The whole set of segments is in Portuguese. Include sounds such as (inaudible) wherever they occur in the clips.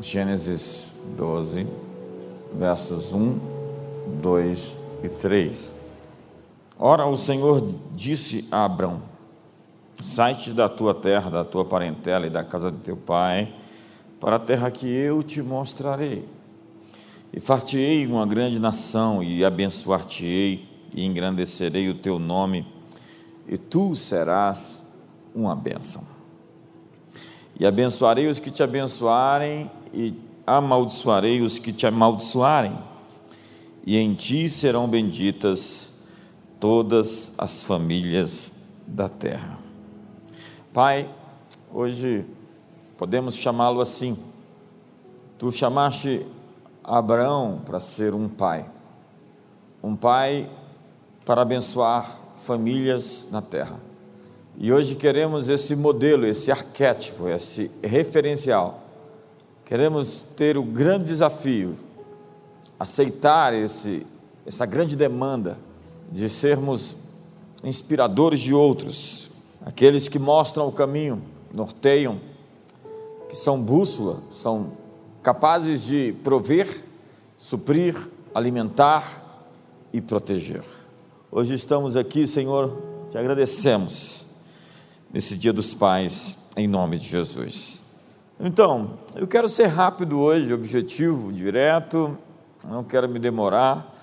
Gênesis 12, versos 1, 2 e 3. Ora, o Senhor disse a Abrão: Sai-te da tua terra, da tua parentela e da casa do teu pai, para a terra que eu te mostrarei. E far-te-ei uma grande nação, e abençoar-te-ei, e engrandecerei o teu nome, e tu serás uma bênção. E abençoarei os que te abençoarem, e amaldiçoarei os que te amaldiçoarem, e em ti serão benditas todas as famílias da terra. Pai, hoje podemos chamá-lo assim. Tu chamaste Abraão para ser um pai, um pai para abençoar famílias na terra. E hoje queremos esse modelo, esse arquétipo, esse referencial. Queremos ter o grande desafio, aceitar esse, essa grande demanda de sermos inspiradores de outros, aqueles que mostram o caminho, norteiam, que são bússola, são capazes de prover, suprir, alimentar e proteger. Hoje estamos aqui, Senhor, te agradecemos nesse Dia dos Pais, em nome de Jesus. Então, eu quero ser rápido hoje, objetivo, direto, não quero me demorar,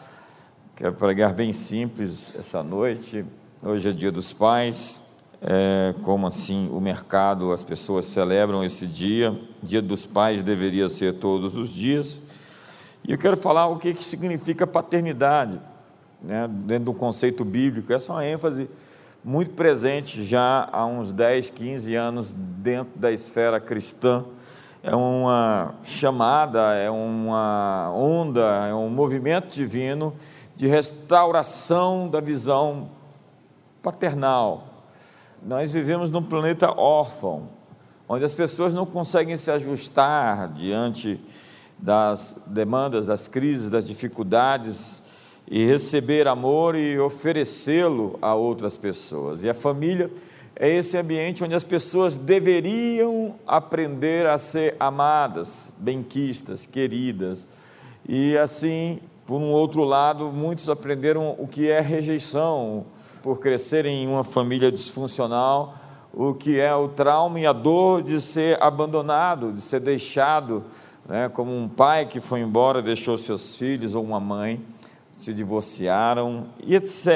quero pregar bem simples essa noite. Hoje é Dia dos Pais, é, como assim o mercado, as pessoas celebram esse dia. Dia dos Pais deveria ser todos os dias. E eu quero falar o que, que significa paternidade, né, dentro do conceito bíblico. Essa é uma ênfase muito presente já há uns 10, 15 anos dentro da esfera cristã. É uma chamada, é uma onda, é um movimento divino de restauração da visão paternal, nós vivemos num planeta órfão, onde as pessoas não conseguem se ajustar diante das demandas, das crises, das dificuldades e receber amor e oferecê-lo a outras pessoas. E a família é esse ambiente onde as pessoas deveriam aprender a ser amadas, benquistas, queridas. E assim, por um outro lado, muitos aprenderam o que é rejeição, por crescerem em uma família disfuncional, o que é o trauma e a dor de ser abandonado, de ser deixado, né, como um pai que foi embora, deixou seus filhos, ou uma mãe, se divorciaram, e etc.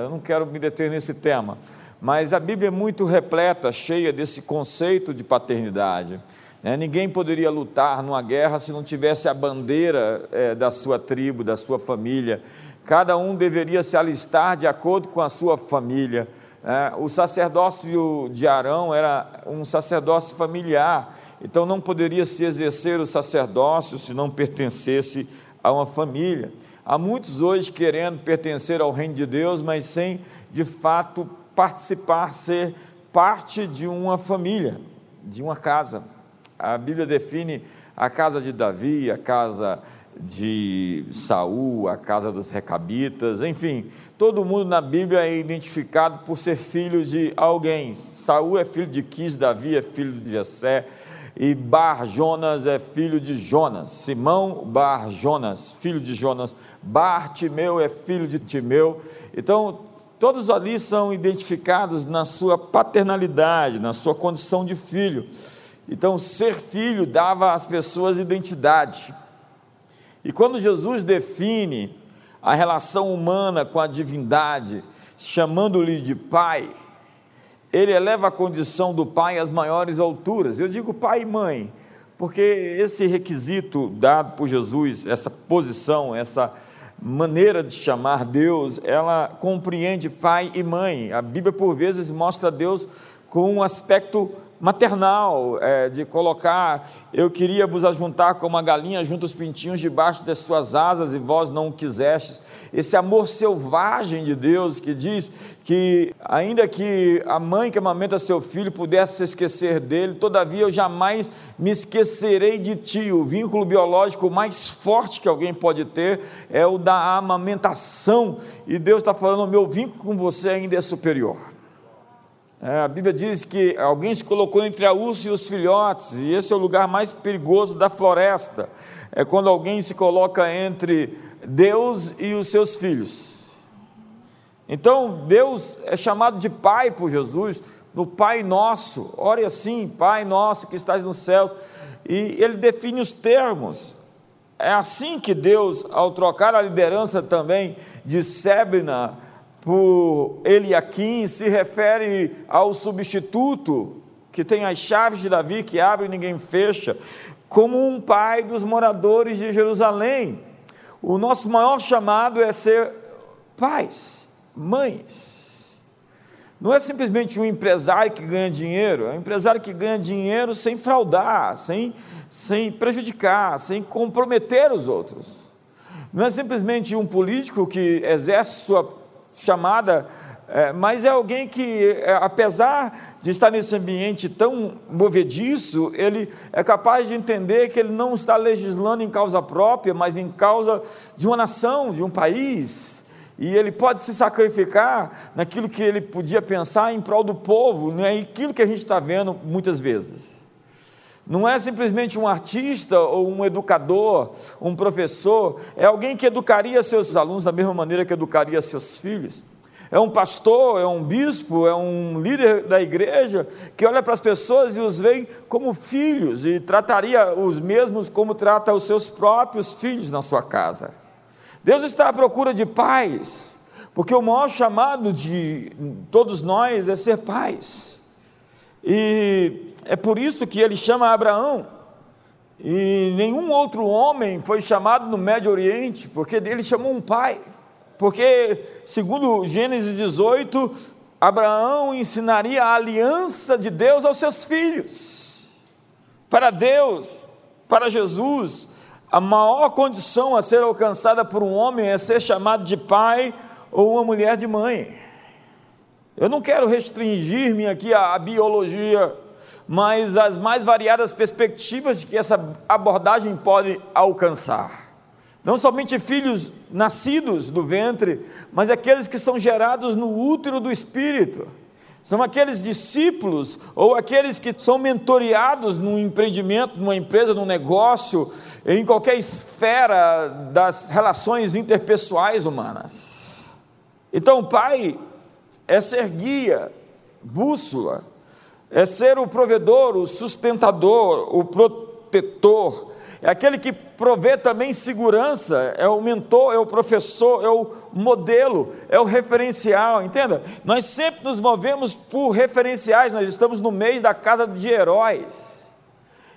Eu não quero me deter nesse tema, mas a Bíblia é muito repleta, cheia desse conceito de paternidade. Né? Ninguém poderia lutar numa guerra se não tivesse a bandeira é, da sua tribo, da sua família cada um deveria se alistar de acordo com a sua família. É, o sacerdócio de Arão era um sacerdócio familiar, então não poderia se exercer o sacerdócio se não pertencesse a uma família. Há muitos hoje querendo pertencer ao reino de Deus, mas sem de fato participar, ser parte de uma família, de uma casa. A Bíblia define a casa de Davi, a casa de Saul, a casa dos recabitas, enfim, todo mundo na Bíblia é identificado por ser filho de alguém. Saul é filho de Quis, Davi é filho de Jessé, e Bar Jonas é filho de Jonas. Simão Bar Jonas, filho de Jonas. Bar Timeu é filho de Timeu. Então, todos ali são identificados na sua paternalidade, na sua condição de filho. Então, ser filho dava às pessoas identidade. E quando Jesus define a relação humana com a divindade, chamando-lhe de Pai, ele eleva a condição do Pai às maiores alturas. Eu digo pai e mãe, porque esse requisito dado por Jesus, essa posição, essa maneira de chamar Deus, ela compreende pai e mãe. A Bíblia, por vezes, mostra Deus com um aspecto maternal, é, de colocar, eu queria vos ajuntar como uma galinha junto os pintinhos debaixo das suas asas e vós não o quisestes. Esse amor selvagem de Deus que diz que, ainda que a mãe que amamenta seu filho pudesse se esquecer dele, todavia eu jamais me esquecerei de ti. O vínculo biológico mais forte que alguém pode ter é o da amamentação, e Deus está falando: o meu vínculo com você ainda é superior É, a Bíblia diz que alguém se colocou entre a ursa e os filhotes, e esse é o lugar mais perigoso da floresta. É quando alguém se coloca entre Deus e os seus filhos. Então, Deus é chamado de Pai por Jesus, no Pai Nosso. Ore assim, Pai Nosso que estás nos céus. E ele define os termos. É assim que Deus, ao trocar a liderança também de Sebna por Eliakim, se refere ao substituto que tem as chaves de Davi, que abre e ninguém fecha, como um pai dos moradores de Jerusalém. O nosso maior chamado é ser pais, mães. Não é simplesmente um empresário que ganha dinheiro, é um empresário que ganha dinheiro sem fraudar, sem sem prejudicar, sem comprometer os outros. Não é simplesmente um político que exerce sua chamada, é, mas é alguém que, é, apesar de estar nesse ambiente tão movediço, ele é capaz de entender que ele não está legislando em causa própria, mas em causa de uma nação, de um país. E ele pode se sacrificar naquilo que ele podia pensar em prol do povo, não é aquilo que a gente está vendo muitas vezes. Não é simplesmente um artista ou um educador, um professor, é alguém que educaria seus alunos da mesma maneira que educaria seus filhos. É um pastor, é um bispo, é um líder da igreja que olha para as pessoas e os vê como filhos e trataria os mesmos como trata os seus próprios filhos na sua casa. Deus está à procura de pais, porque o maior chamado de todos nós é ser pais. E é por isso que ele chama Abraão. E nenhum outro homem foi chamado no Médio Oriente, porque ele chamou um pai. Porque, segundo Gênesis 18, Abraão ensinaria a aliança de Deus aos seus filhos. Para Deus, para Jesus, a maior condição a ser alcançada por um homem é ser chamado de pai ou uma mulher de mãe. Eu não quero restringir-me aqui à biologia mas as mais variadas perspectivas que essa abordagem pode alcançar. Não somente filhos nascidos do ventre, mas aqueles que são gerados no útero do espírito. São aqueles discípulos ou aqueles que são mentoreados num empreendimento, numa empresa, num negócio, em qualquer esfera das relações interpessoais humanas. Então, o pai é ser guia, bússola, é ser o provedor, o sustentador, o protetor, é aquele que provê também segurança, é o mentor, é o professor, é o modelo, é o referencial, entenda? Nós sempre nos movemos por referenciais, nós estamos no mês da casa de heróis.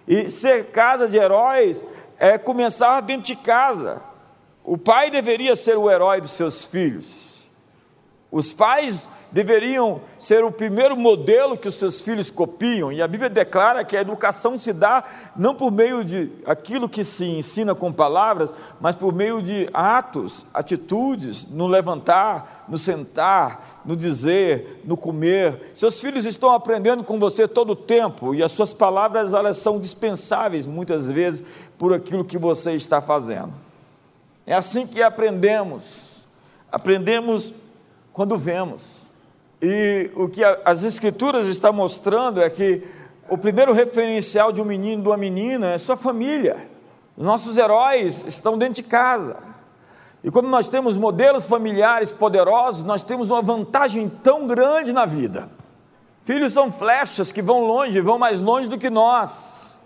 E ser casa de heróis é começar dentro de casa. O pai deveria ser o herói dos seus filhos. Os pais deveriam ser o primeiro modelo que os seus filhos copiam, e a Bíblia declara que a educação se dá não por meio de aquilo que se ensina com palavras, mas por meio de atos, atitudes, no levantar, no sentar, no dizer, no comer. Seus filhos estão aprendendo com você todo o tempo, e as suas palavras elas são dispensáveis muitas vezes por aquilo que você está fazendo. É assim que aprendemos. Aprendemos quando vemos. E o que as Escrituras estão mostrando é que o primeiro referencial de um menino, de uma menina, é sua família. Os nossos heróis estão dentro de casa. E quando nós temos modelos familiares poderosos, nós temos uma vantagem tão grande na vida. Filhos são flechas que vão longe, vão mais longe do que nós.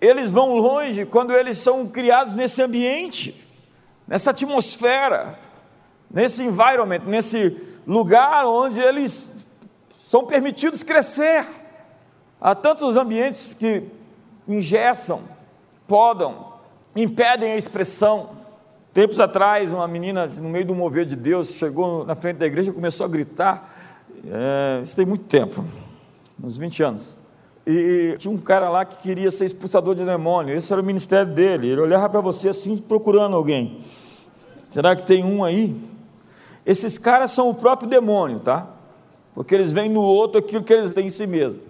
Eles vão longe quando eles são criados nesse ambiente, nessa atmosfera, nesse environment, nesse lugar onde eles são permitidos crescer. Há tantos ambientes que ingessam, podam, impedem a expressão. Tempos atrás, uma menina, no meio do mover de Deus, chegou na frente da igreja e começou a gritar. É, isso tem muito tempo, uns 20 anos. E tinha um cara lá que queria ser expulsador de demônio, esse era o ministério dele. Ele olhava para você assim, procurando alguém. Será que tem um aí? Esses caras são o próprio demônio, tá? Porque eles veem no outro aquilo que eles têm em si mesmo.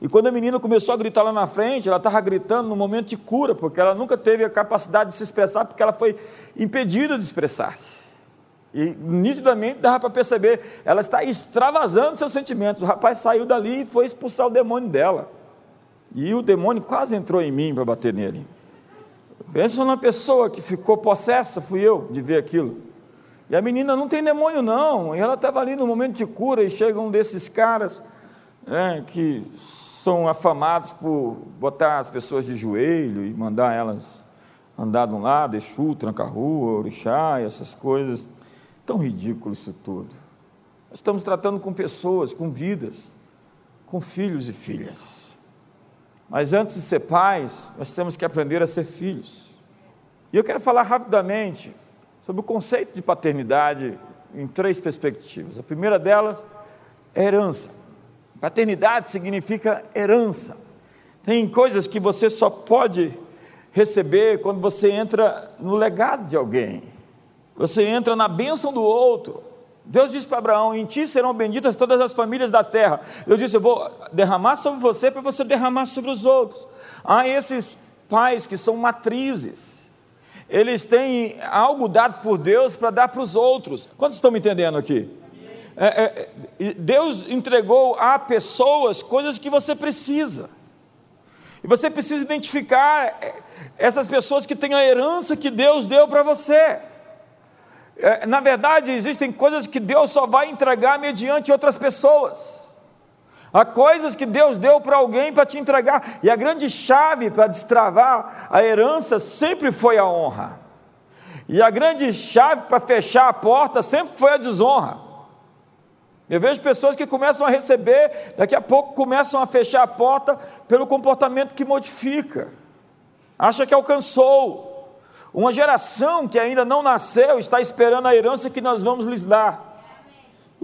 E quando a menina começou a gritar lá na frente, ela estava gritando no momento de cura, porque ela nunca teve a capacidade de se expressar, porque ela foi impedida de expressar-se. E nitidamente dava para perceber, ela está extravasando seus sentimentos. O rapaz saiu dali e foi expulsar o demônio dela. E o demônio quase entrou em mim para bater nele. Pensa numa pessoa que ficou possessa, fui eu, de ver aquilo. E a menina não tem demônio, não. E ela estava ali no momento de cura e chega um desses caras né, que são afamados por botar as pessoas de joelho e mandar elas andar de um lado, Exu, tranca-rua, orixá, essas coisas. Tão ridículo isso tudo. Nós estamos tratando com pessoas, com vidas, com filhos e filhas. Mas antes de ser pais, nós temos que aprender a ser filhos. E eu quero falar rapidamente sobre o conceito de paternidade em três perspectivas. A primeira delas é herança. Paternidade significa herança. Tem coisas que você só pode receber quando você entra no legado de alguém. Você entra na bênção do outro. Deus disse para Abraão: Em ti serão benditas todas as famílias da terra. Eu disse: Eu vou derramar sobre você para você derramar sobre os outros. Há esses pais que são matrizes eles têm algo dado por Deus para dar para os outros. Quantos estão me entendendo aqui? É, é, Deus entregou a pessoas coisas que você precisa. E você precisa identificar é, essas pessoas que têm a herança que Deus deu para você. É, na verdade, existem coisas que Deus só vai entregar mediante outras pessoas. Há coisas que Deus deu para alguém para te entregar, e a grande chave para destravar a herança sempre foi a honra, e a grande chave para fechar a porta sempre foi a desonra. Eu vejo pessoas que começam a receber, daqui a pouco começam a fechar a porta pelo comportamento que modifica, acha que alcançou. Uma geração que ainda não nasceu está esperando a herança que nós vamos lhes dar.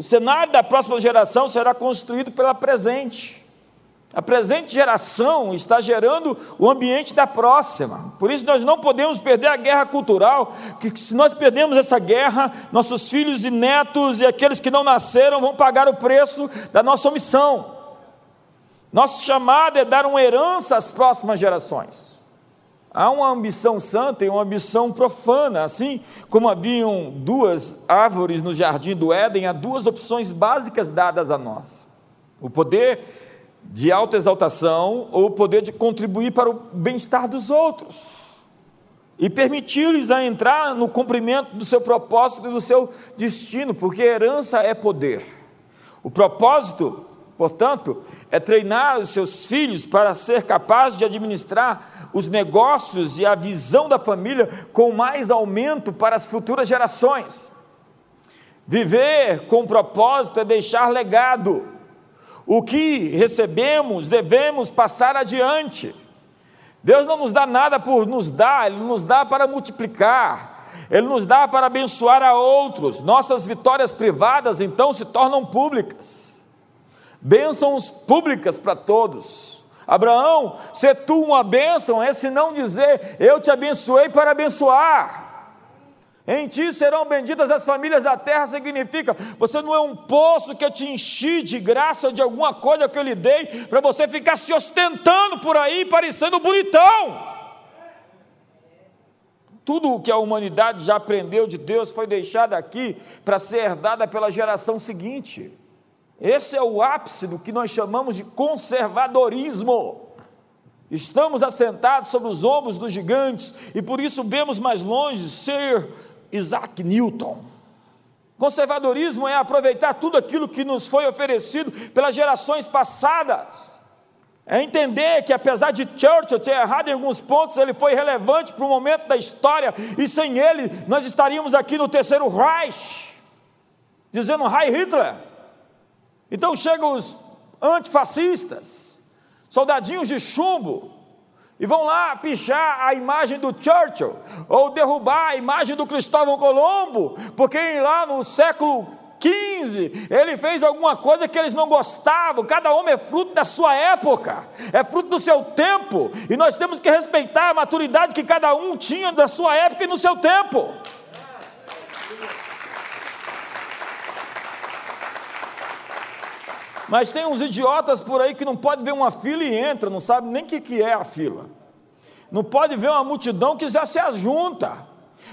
O cenário da próxima geração será construído pela presente. A presente geração está gerando o ambiente da próxima. Por isso nós não podemos perder a guerra cultural, que se nós perdemos essa guerra, nossos filhos e netos e aqueles que não nasceram vão pagar o preço da nossa omissão. Nosso chamado é dar uma herança às próximas gerações. Há uma ambição santa e uma ambição profana, assim como haviam duas árvores no jardim do Éden, há duas opções básicas dadas a nós: o poder de autoexaltação ou o poder de contribuir para o bem-estar dos outros e permitir-lhes a entrar no cumprimento do seu propósito e do seu destino, porque herança é poder. O propósito, portanto, é treinar os seus filhos para ser capaz de administrar os negócios e a visão da família com mais aumento para as futuras gerações. Viver com propósito é deixar legado. O que recebemos, devemos passar adiante. Deus não nos dá nada por nos dar, Ele nos dá para multiplicar, Ele nos dá para abençoar a outros. Nossas vitórias privadas então se tornam públicas, bênçãos públicas para todos. Abraão, ser tu uma bênção é se não dizer, eu te abençoei para abençoar. Em ti serão benditas as famílias da terra, significa, você não é um poço que eu te enchi de graça de alguma coisa que eu lhe dei, para você ficar se ostentando por aí, parecendo bonitão. Tudo o que a humanidade já aprendeu de Deus foi deixado aqui para ser herdada pela geração seguinte. Esse é o ápice do que nós chamamos de conservadorismo. Estamos assentados sobre os ombros dos gigantes e por isso vemos mais longe ser Isaac Newton. Conservadorismo é aproveitar tudo aquilo que nos foi oferecido pelas gerações passadas. É entender que apesar de Churchill ter errado em alguns pontos, ele foi relevante para o momento da história, e sem ele nós estaríamos aqui no terceiro Reich, dizendo Heil Hitler. Então chegam os antifascistas, soldadinhos de chumbo, e vão lá pichar a imagem do Churchill, ou derrubar a imagem do Cristóvão Colombo, porque lá no século XV ele fez alguma coisa que eles não gostavam. Cada homem é fruto da sua época, é fruto do seu tempo, e nós temos que respeitar a maturidade que cada um tinha da sua época e no seu tempo. Mas tem uns idiotas por aí que não pode ver uma fila e entra, não sabe nem o que, que é a fila. Não pode ver uma multidão que já se ajunta.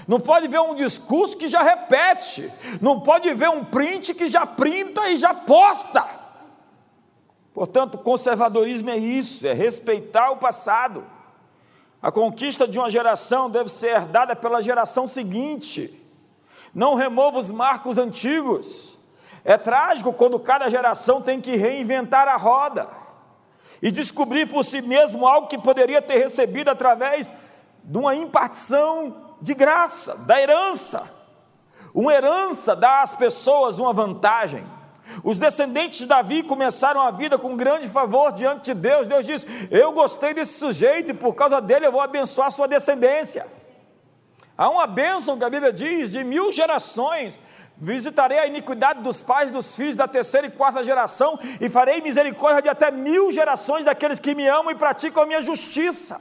Não pode ver um discurso que já repete, não pode ver um print que já printa e já posta. Portanto, conservadorismo é isso, é respeitar o passado. A conquista de uma geração deve ser herdada pela geração seguinte. Não remova os marcos antigos. É trágico quando cada geração tem que reinventar a roda e descobrir por si mesmo algo que poderia ter recebido através de uma impartição de graça, da herança. Uma herança dá às pessoas uma vantagem. Os descendentes de Davi começaram a vida com grande favor diante de Deus. Deus disse: Eu gostei desse sujeito e por causa dele eu vou abençoar a sua descendência. Há uma bênção que a Bíblia diz de mil gerações. Visitarei a iniquidade dos pais, dos filhos da terceira e quarta geração, e farei misericórdia de até mil gerações daqueles que me amam e praticam a minha justiça.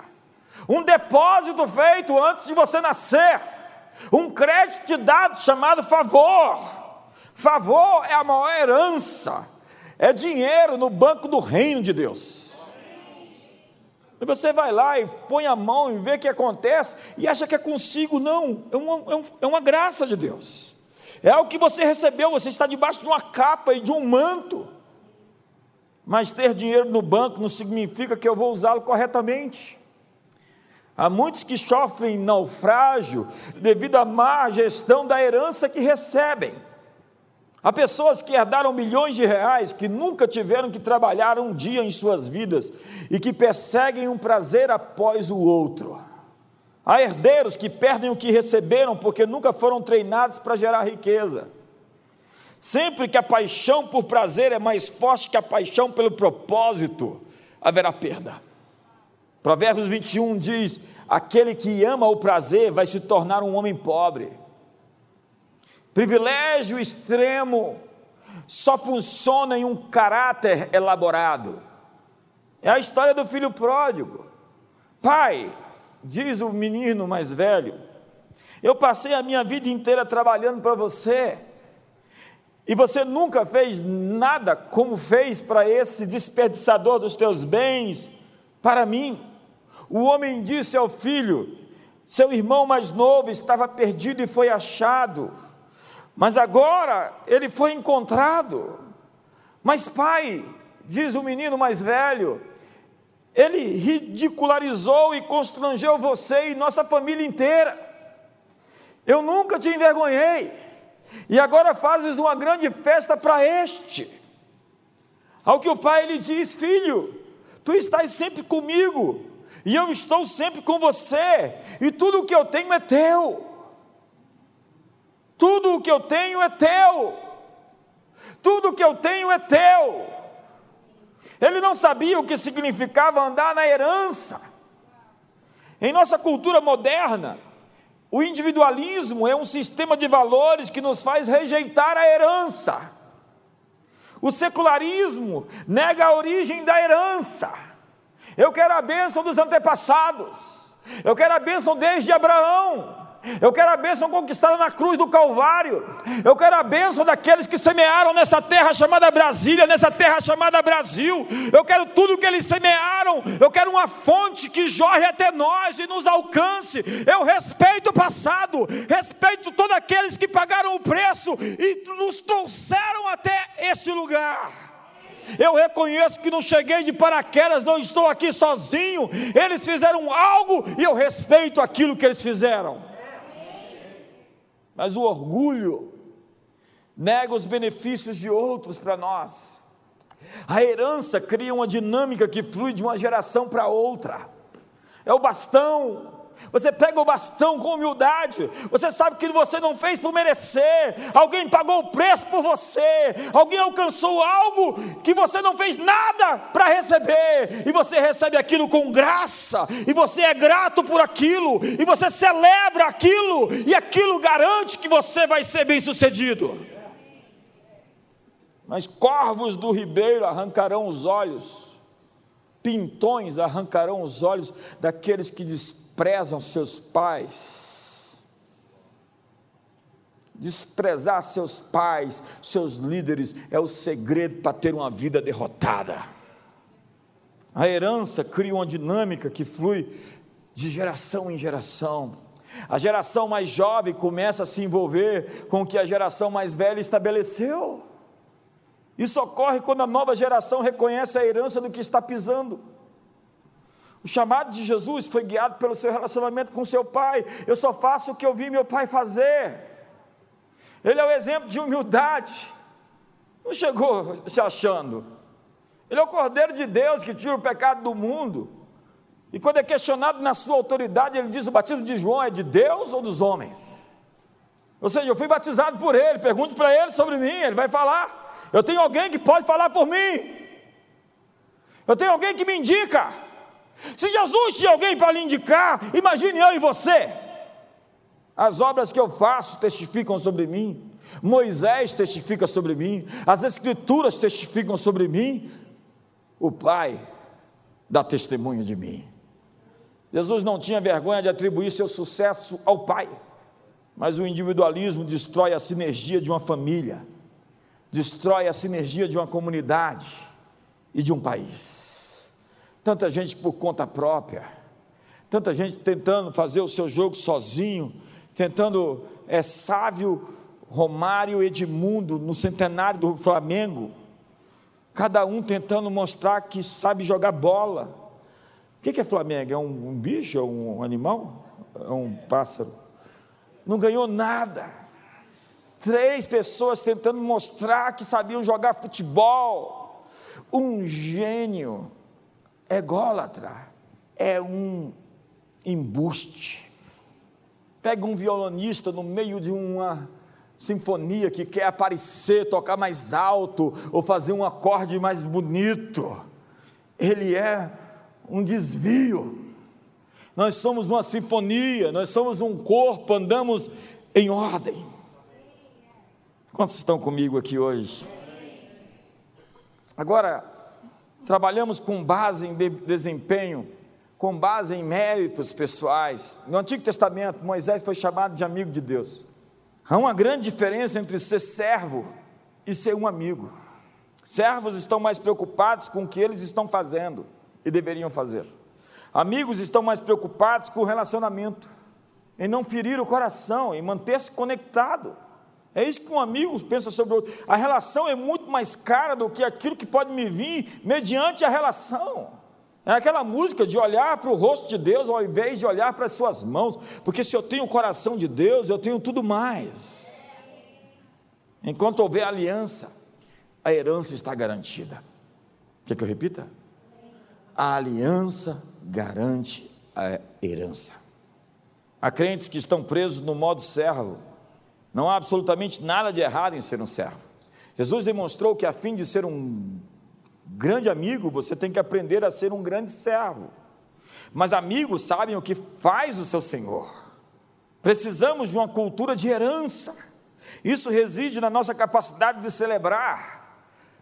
Um depósito feito antes de você nascer, um crédito te dado chamado favor. Favor é a maior herança, é dinheiro no banco do reino de Deus. E você vai lá e põe a mão e vê o que acontece e acha que é consigo, não, é uma, é, é uma graça de Deus, é algo que você recebeu, você está debaixo de uma capa e de um manto. Mas ter dinheiro no banco não significa que eu vou usá-lo corretamente. Há muitos que sofrem naufrágio devido à má gestão da herança que recebem. Há pessoas que herdaram milhões de reais, que nunca tiveram que trabalhar um dia em suas vidas e que perseguem um prazer após o outro. Há herdeiros que perdem o que receberam porque nunca foram treinados para gerar riqueza. Sempre que a paixão por prazer é mais forte que a paixão pelo propósito, haverá perda. Provérbios 21 diz: Aquele que ama o prazer vai se tornar um homem pobre. Privilégio extremo só funciona em um caráter elaborado. É a história do filho pródigo. Pai, diz o menino mais velho, eu passei a minha vida inteira trabalhando para você, e você nunca fez nada como fez para esse desperdiçador dos teus bens, para mim. O homem disse ao filho: Seu irmão mais novo estava perdido e foi achado mas agora ele foi encontrado. Mas, pai, diz o menino mais velho, ele ridicularizou e constrangeu você e nossa família inteira. Eu nunca te envergonhei, e agora fazes uma grande festa para este. Ao que o pai lhe diz: Filho, tu estás sempre comigo, e eu estou sempre com você, e tudo o que eu tenho é teu. Tudo o que eu tenho é teu. Tudo o que eu tenho é teu. Ele não sabia o que significava andar na herança. Em nossa cultura moderna, o individualismo é um sistema de valores que nos faz rejeitar a herança. O secularismo nega a origem da herança. Eu quero a bênção dos antepassados. Eu quero a bênção desde Abraão. Eu quero a bênção conquistada na cruz do Calvário. Eu quero a bênção daqueles que semearam nessa terra chamada Brasília, nessa terra chamada Brasil. Eu quero tudo que eles semearam. Eu quero uma fonte que jorre até nós e nos alcance. Eu respeito o passado, respeito todos aqueles que pagaram o preço e nos trouxeram até este lugar. Eu reconheço que não cheguei de paraquedas, não estou aqui sozinho. Eles fizeram algo e eu respeito aquilo que eles fizeram mas o orgulho nega os benefícios de outros para nós. A herança cria uma dinâmica que flui de uma geração para outra. É o bastão, você pega o bastão com humildade. Você sabe que você não fez por merecer. Alguém pagou o preço por você. Alguém alcançou algo que você não fez nada para receber. E você recebe aquilo com graça. E você é grato por aquilo. E você celebra aquilo. E aquilo garante que você vai ser bem sucedido. Mas corvos do ribeiro arrancarão os olhos. Pintões arrancarão os olhos daqueles que desprezam desprezam seus pais. Desprezar seus pais, seus líderes, é o segredo para ter uma vida derrotada. A herança cria uma dinâmica que flui de geração em geração. A geração mais jovem começa a se envolver com o que a geração mais velha estabeleceu. Isso ocorre quando a nova geração reconhece a herança do que está pisando. O chamado de Jesus foi guiado pelo seu relacionamento com seu pai. Eu só faço o que eu vi meu pai fazer. Ele é o exemplo de humildade. Não chegou se achando. Ele é o Cordeiro de Deus que tira o pecado do mundo. E quando é questionado na sua autoridade, ele diz: o batismo de João é de Deus ou dos homens? Ou seja, eu fui batizado por ele, pergunte para ele sobre mim, ele vai falar. Eu tenho alguém que pode falar por mim. Eu tenho alguém que me indica. Se Jesus tinha alguém para lhe indicar, imagine eu e você. As obras que eu faço testificam sobre mim. Moisés testifica sobre mim. As Escrituras testificam sobre mim. O Pai dá testemunho de mim. Jesus não tinha vergonha de atribuir seu sucesso ao Pai, mas o individualismo destrói a sinergia de uma família, destrói a sinergia de uma comunidade e de um país. Tanta gente por conta própria, tanta gente tentando fazer o seu jogo sozinho, tentando, é sábio Romário Edmundo no centenário do Flamengo, cada um tentando mostrar que sabe jogar bola, o que é Flamengo? É um, um bicho? É um animal? É um pássaro? Não ganhou nada. Três pessoas tentando mostrar que sabiam jogar futebol. Um gênio ególatra é um embuste. Pega um violonista no meio de uma sinfonia que quer aparecer, tocar mais alto ou fazer um acorde mais bonito. Ele é um desvio. Nós somos uma sinfonia, nós somos um corpo, andamos em ordem. Quantos estão comigo aqui hoje? Agora, trabalhamos com base em desempenho, com base em méritos pessoais. No Antigo Testamento, Moisés foi chamado de amigo de Deus. Há uma grande diferença entre ser servo e ser um amigo. Servos estão mais preocupados com o que eles estão fazendo e deveriam fazer. Amigos estão mais preocupados com o relacionamento, em não ferir o coração, em manter-se conectado. É isso que um amigo pensa sobre o outro. A relação é muito mais cara do que aquilo que pode me vir mediante a relação. É aquela música de olhar para o rosto de Deus ao invés de olhar para as suas mãos, porque se eu tenho o coração de Deus, eu tenho tudo mais. Enquanto houver aliança, a herança está garantida. Quer que eu repita? a aliança garante a herança. Há crentes que estão presos no modo servo. Não há absolutamente nada de errado em ser um servo. Jesus demonstrou que a fim de ser um grande amigo, você tem que aprender a ser um grande servo. Mas amigos sabem o que faz o seu Senhor. Precisamos de uma cultura de herança. Isso reside na nossa capacidade de celebrar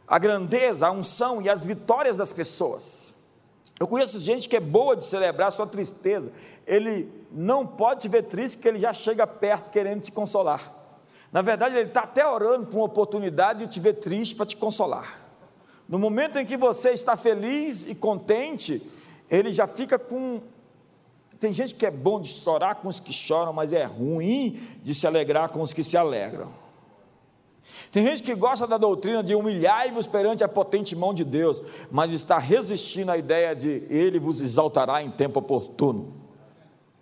a grandeza, a unção e as vitórias das pessoas. Eu conheço gente que é boa de celebrar a sua tristeza. Ele não pode te ver triste, que ele já chega perto querendo te consolar. Na verdade, ele está até orando por uma oportunidade de te ver triste para te consolar. No momento em que você está feliz e contente, ele já fica com. Tem gente que é bom de chorar com os que choram, mas é ruim de se alegrar com os que se alegram. Tem gente que gosta da doutrina de humilhar-vos perante a potente mão de Deus, mas está resistindo à ideia de Ele vos exaltará em tempo oportuno.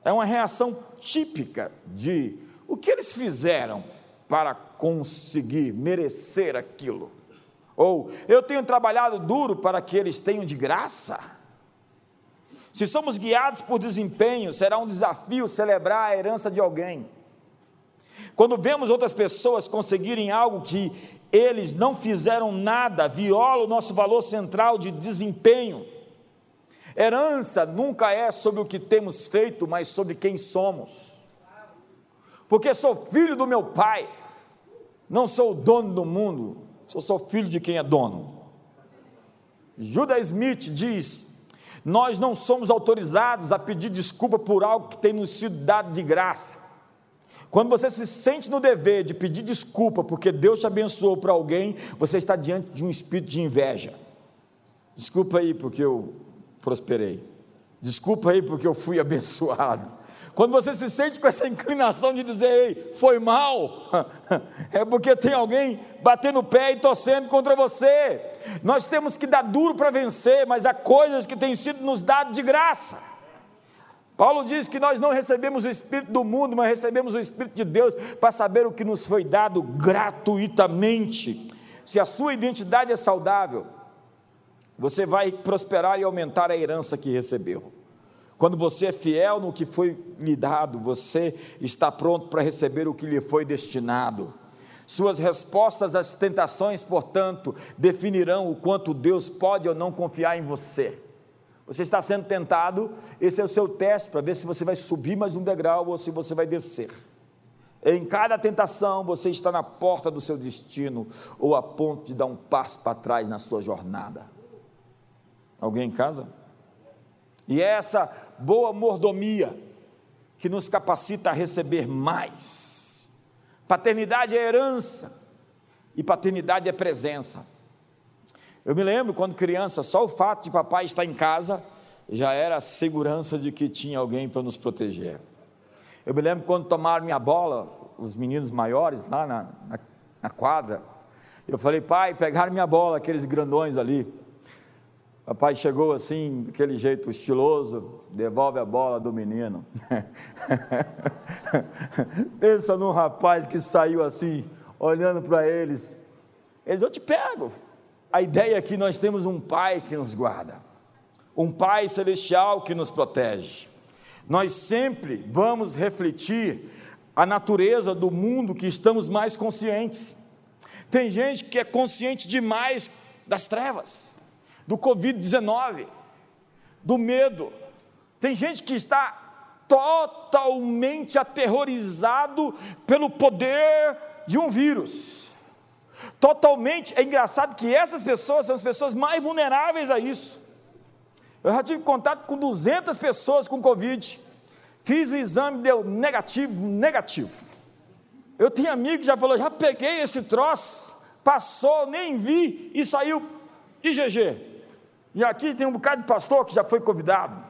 É uma reação típica de o que eles fizeram para conseguir merecer aquilo. Ou eu tenho trabalhado duro para que eles tenham de graça. Se somos guiados por desempenho, será um desafio celebrar a herança de alguém. Quando vemos outras pessoas conseguirem algo que eles não fizeram nada, viola o nosso valor central de desempenho. Herança nunca é sobre o que temos feito, mas sobre quem somos. Porque sou filho do meu pai, não sou o dono do mundo, sou só filho de quem é dono. Judas Smith diz: Nós não somos autorizados a pedir desculpa por algo que tem nos sido dado de graça. Quando você se sente no dever de pedir desculpa porque Deus te abençoou para alguém, você está diante de um espírito de inveja. Desculpa aí porque eu prosperei. Desculpa aí porque eu fui (laughs) abençoado. Quando você se sente com essa (laughs) inclinação de dizer, ei, foi mal, (laughs) é porque tem alguém batendo o pé e torcendo contra você. Nós temos que dar duro para vencer, mas há coisas que têm sido nos dadas de graça. Paulo diz que nós não recebemos o Espírito do mundo, mas recebemos o Espírito de Deus para saber o que nos foi dado gratuitamente. Se a sua identidade é saudável, você vai prosperar e aumentar a herança que recebeu. Quando você é fiel no que foi lhe dado, você está pronto para receber o que lhe foi destinado. Suas respostas às tentações, portanto, definirão o quanto Deus pode ou não confiar em você. Você está sendo tentado, esse é o seu teste para ver se você vai subir mais um degrau ou se você vai descer. Em cada tentação, você está na porta do seu destino ou a ponto de dar um passo para trás na sua jornada. Alguém em casa? E essa boa mordomia que nos capacita a receber mais. Paternidade é herança e paternidade é presença. Eu me lembro quando criança, só o fato de papai estar em casa já era a segurança de que tinha alguém para nos proteger. Eu me lembro quando tomaram minha bola, os meninos maiores lá na, na, na quadra, eu falei, pai, pegaram minha bola, aqueles grandões ali. Papai chegou assim, daquele jeito estiloso, devolve a bola do menino. (laughs) Pensa num rapaz que saiu assim, olhando para eles. Eles, eu te pego. A ideia é que nós temos um pai que nos guarda, um pai celestial que nos protege. Nós sempre vamos refletir a natureza do mundo que estamos mais conscientes. Tem gente que é consciente demais das trevas do Covid-19, do medo. Tem gente que está totalmente aterrorizado pelo poder de um vírus. Totalmente, é engraçado que essas pessoas são as pessoas mais vulneráveis a isso. Eu já tive contato com 200 pessoas com Covid. Fiz o exame, deu negativo, negativo. Eu tenho amigo que já falou, já peguei esse troço, passou, nem vi e saiu IgG. E aqui tem um bocado de pastor que já foi convidado.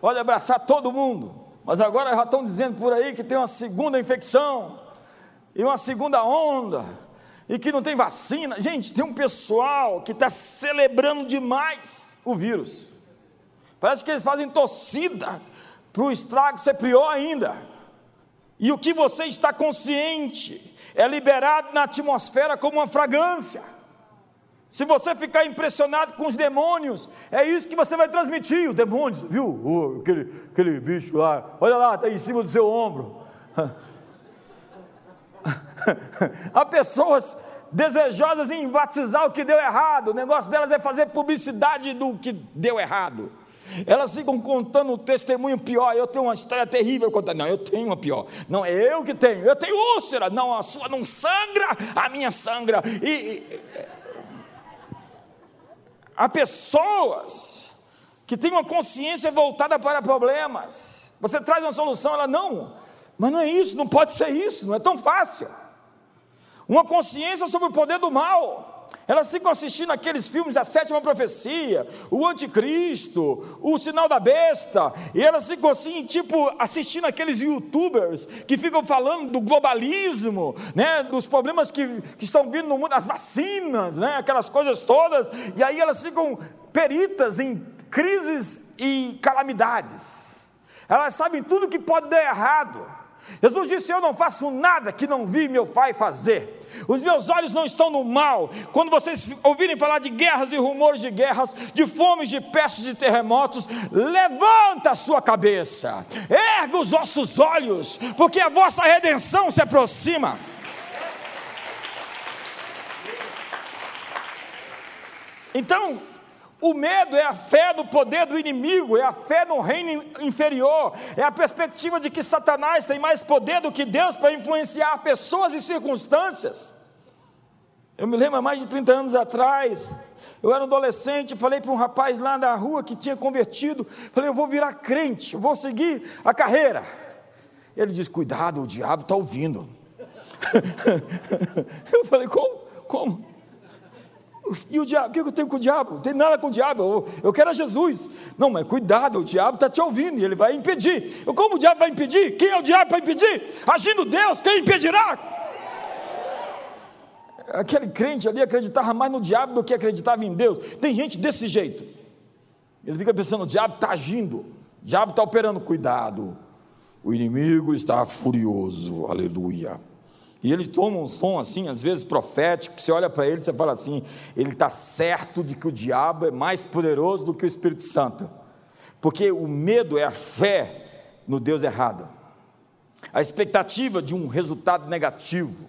Pode abraçar todo mundo. Mas agora já estão dizendo por aí que tem uma segunda infecção e uma segunda onda e que não tem vacina. Gente, tem um pessoal que está celebrando demais o vírus. Parece que eles fazem torcida para o estrago ser pior ainda. E o que você está consciente é liberado na atmosfera como uma fragrância. Se você ficar impressionado com os demônios, é isso que você vai transmitir. Os demônios, viu? Oh, aquele, aquele bicho lá, olha lá, está em cima do seu ombro. (laughs) Há pessoas desejosas em enfatizar o que deu errado. O negócio delas é fazer publicidade do que deu errado. Elas ficam contando um testemunho pior. Eu tenho uma história terrível contando. Não, eu tenho uma pior. Não, é eu que tenho. Eu tenho úlcera. Não, a sua não sangra, a minha sangra. E, e Há pessoas que têm uma consciência voltada para problemas. Você traz uma solução, ela não, mas não é isso, não pode ser isso, não é tão fácil. Uma consciência sobre o poder do mal. Elas ficam assistindo aqueles filmes A Sétima Profecia, O Anticristo, O Sinal da Besta, e elas ficam assim, tipo, assistindo aqueles youtubers que ficam falando do globalismo, né, dos problemas que, que estão vindo no mundo, as vacinas, né, aquelas coisas todas, e aí elas ficam peritas em crises e calamidades. Elas sabem tudo que pode dar errado. Jesus disse: Eu não faço nada que não vi meu Pai fazer. Os meus olhos não estão no mal. Quando vocês ouvirem falar de guerras e rumores de guerras, de fomes, de pestes e terremotos, levanta a sua cabeça, erga os vossos olhos, porque a vossa redenção se aproxima. Então, o medo é a fé no poder do inimigo, é a fé no reino inferior, é a perspectiva de que Satanás tem mais poder do que Deus para influenciar pessoas e circunstâncias. Eu me lembro há mais de 30 anos atrás, eu era um adolescente, falei para um rapaz lá na rua que tinha convertido, falei, eu vou virar crente, eu vou seguir a carreira. Ele disse, cuidado, o diabo está ouvindo. (laughs) eu falei, como? Como? E o diabo, o que eu tenho com o diabo? Não tem nada com o diabo, eu, eu quero a Jesus. Não, mas cuidado, o diabo está te ouvindo e ele vai impedir. Como o diabo vai impedir? Quem é o diabo para impedir? Agindo Deus, quem impedirá? Aquele crente ali acreditava mais no diabo do que acreditava em Deus. Tem gente desse jeito. Ele fica pensando: o diabo está agindo, o diabo está operando. Cuidado, o inimigo está furioso, aleluia. E ele toma um som assim, às vezes profético, que você olha para ele e você fala assim: ele está certo de que o diabo é mais poderoso do que o Espírito Santo, porque o medo é a fé no Deus errado, a expectativa de um resultado negativo,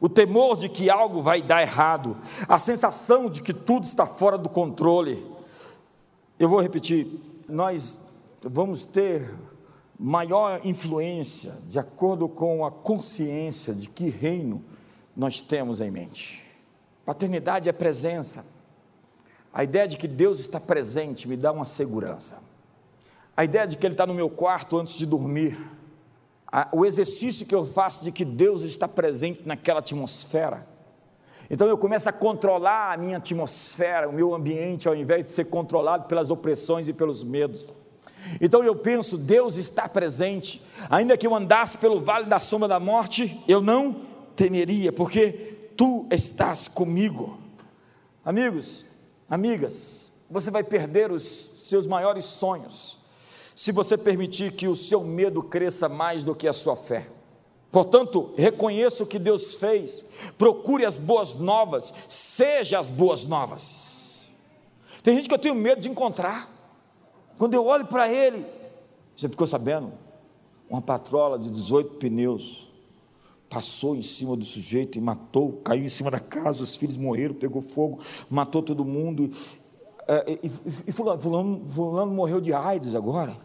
o temor de que algo vai dar errado, a sensação de que tudo está fora do controle. Eu vou repetir: nós vamos ter maior influência de acordo com a consciência de que reino nós temos em mente. Paternidade é presença. A ideia de que Deus está presente me dá uma segurança. A ideia de que Ele está no meu quarto antes de dormir. O exercício que eu faço de que Deus está presente naquela atmosfera. Então eu começo a controlar a minha atmosfera, o meu ambiente, ao invés de ser controlado pelas opressões e pelos medos. Então eu penso, Deus está presente, ainda que eu andasse pelo vale da sombra da morte, eu não temeria, porque tu estás comigo. Amigos, amigas, você vai perder os seus maiores sonhos, se você permitir que o seu medo cresça mais do que a sua fé. Portanto, reconheça o que Deus fez, procure as boas novas, seja as boas novas. Tem gente que eu tenho medo de encontrar. Quando eu olho para ele, você ficou sabendo? Uma patrola de 18 pneus passou em cima do sujeito e matou, caiu em cima da casa, os filhos morreram, pegou fogo, matou todo mundo. É, e, e, e fulano, fulano, fulano, morreu de AIDS agora.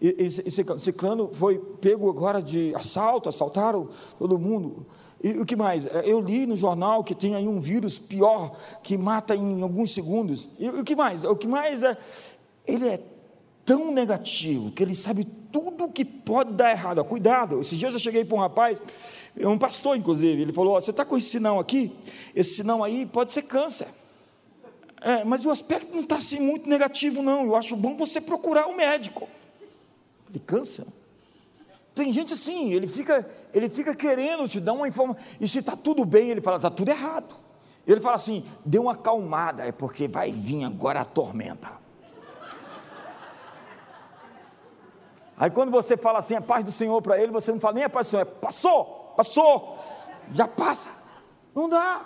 E, esse ciclano foi pego agora de assalto, assaltaram todo mundo. E o que mais? É, eu li no jornal que tem aí um vírus pior que mata em alguns segundos. E o que mais? O que mais é. Ele é tão negativo que ele sabe tudo o que pode dar errado. Cuidado, esses dias eu cheguei para um rapaz, um pastor inclusive, ele falou: Você está com esse sinal aqui? Esse sinal aí pode ser câncer. É, mas o aspecto não está assim muito negativo, não. Eu acho bom você procurar o um médico. De câncer. Tem gente assim, ele fica, ele fica querendo te dar uma informação. E se está tudo bem, ele fala, está tudo errado. Ele fala assim, dê uma acalmada, é porque vai vir agora a tormenta. Aí quando você fala assim, a paz do Senhor para ele, você não fala nem a paz do Senhor, é passou, passou, já passa. Não dá.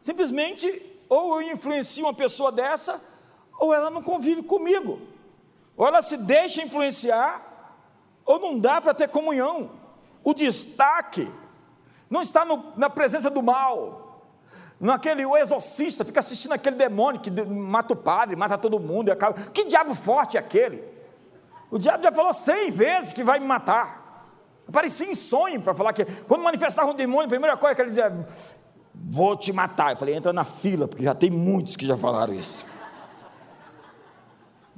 Simplesmente, ou eu influencio uma pessoa dessa, ou ela não convive comigo. Ou ela se deixa influenciar, ou não dá para ter comunhão. O destaque não está no, na presença do mal, naquele o exorcista fica assistindo aquele demônio que mata o padre, mata todo mundo e acaba. Que diabo forte é aquele? O diabo já falou cem vezes que vai me matar. Aparecia em sonho para falar que, quando manifestava um demônio, a primeira coisa que ele dizia, vou te matar. Eu falei, entra na fila, porque já tem muitos que já falaram isso.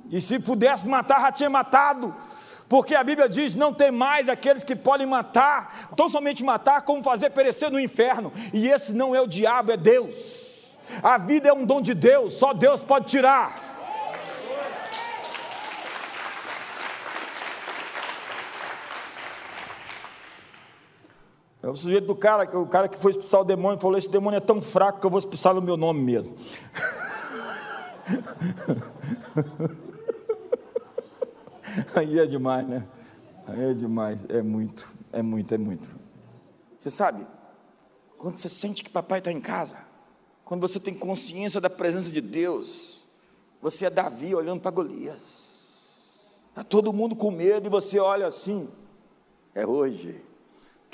E se pudesse matar, já tinha matado. Porque a Bíblia diz: não tem mais aqueles que podem matar, tão somente matar, como fazer perecer no inferno. E esse não é o diabo, é Deus. A vida é um dom de Deus, só Deus pode tirar. O sujeito do cara, o cara que foi expulsar o demônio, falou: Esse demônio é tão fraco que eu vou expulsar no meu nome mesmo. (laughs) Aí é demais, né? Aí é demais, é muito, é muito, é muito. Você sabe, quando você sente que papai está em casa, quando você tem consciência da presença de Deus, você é Davi olhando para Golias. Está todo mundo com medo e você olha assim. É hoje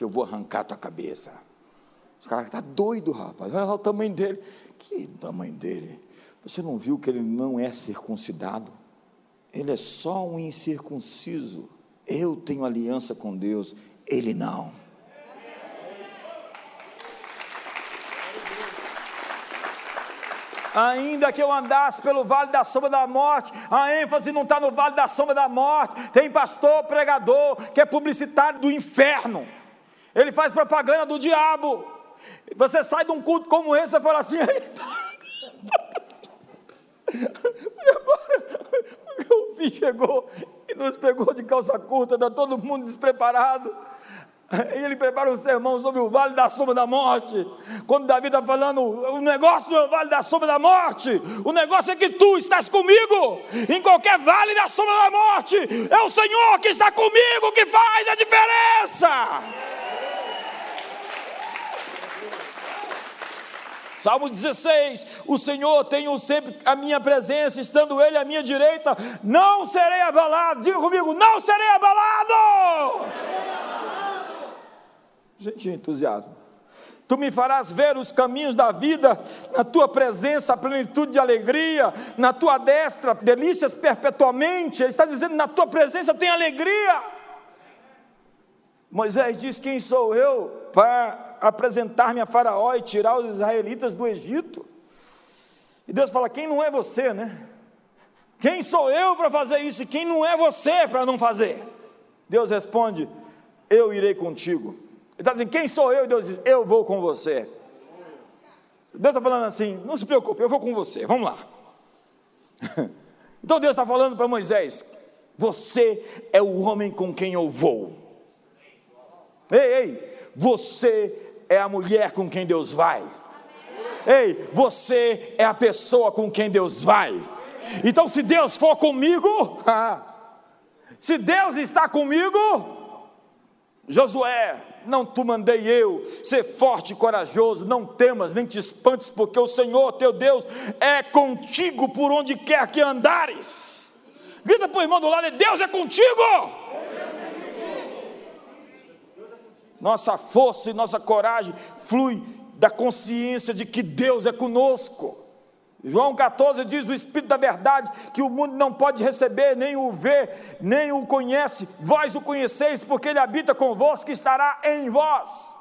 que eu vou arrancar tua cabeça. Os caras tá doido, rapaz. Olha lá o tamanho dele. Que tamanho dele? Você não viu que ele não é circuncidado? Ele é só um incircunciso. Eu tenho aliança com Deus, ele não. ainda que eu andasse pelo vale da sombra da morte, a ênfase não está no vale da sombra da morte. Tem pastor, pregador, que é publicitário do inferno. Ele faz propaganda do diabo. Você sai de um culto como esse e fala assim: o (laughs) fim chegou e nos pegou de calça curta, está todo mundo despreparado. E ele prepara um sermão sobre o vale da sombra da morte. Quando Davi está falando, o negócio não é o vale da sombra da morte, o negócio é que tu estás comigo, em qualquer vale da sombra da morte, é o Senhor que está comigo que faz a diferença. Salmo 16: O Senhor tem sempre a minha presença, estando Ele à minha direita, não serei abalado. Diga comigo: não serei abalado. Gente, entusiasmo. Tu me farás ver os caminhos da vida, na tua presença, a plenitude de alegria, na tua destra, delícias perpetuamente. Ele está dizendo: na tua presença tem alegria. Moisés diz: Quem sou eu para apresentar-me a Faraó e tirar os israelitas do Egito. E Deus fala: quem não é você, né? Quem sou eu para fazer isso? E quem não é você para não fazer? Deus responde: Eu irei contigo. Ele está dizendo: Quem sou eu? E Deus diz: Eu vou com você. Deus está falando assim: Não se preocupe, eu vou com você. Vamos lá. (laughs) Então Deus está falando para Moisés: Você é o homem com quem eu vou. Ei, ei, você é a mulher com quem Deus vai. Ei, você é a pessoa com quem Deus vai. Então, se Deus for comigo, (laughs) se Deus está comigo, Josué, não tu mandei eu, ser forte e corajoso, não temas, nem te espantes, porque o Senhor teu Deus é contigo por onde quer que andares. Grita para o irmão do lado: Deus é contigo. Nossa força e nossa coragem flui da consciência de que Deus é conosco. João 14 diz: O Espírito da Verdade, que o mundo não pode receber, nem o ver, nem o conhece, vós o conheceis, porque ele habita convosco e estará em vós.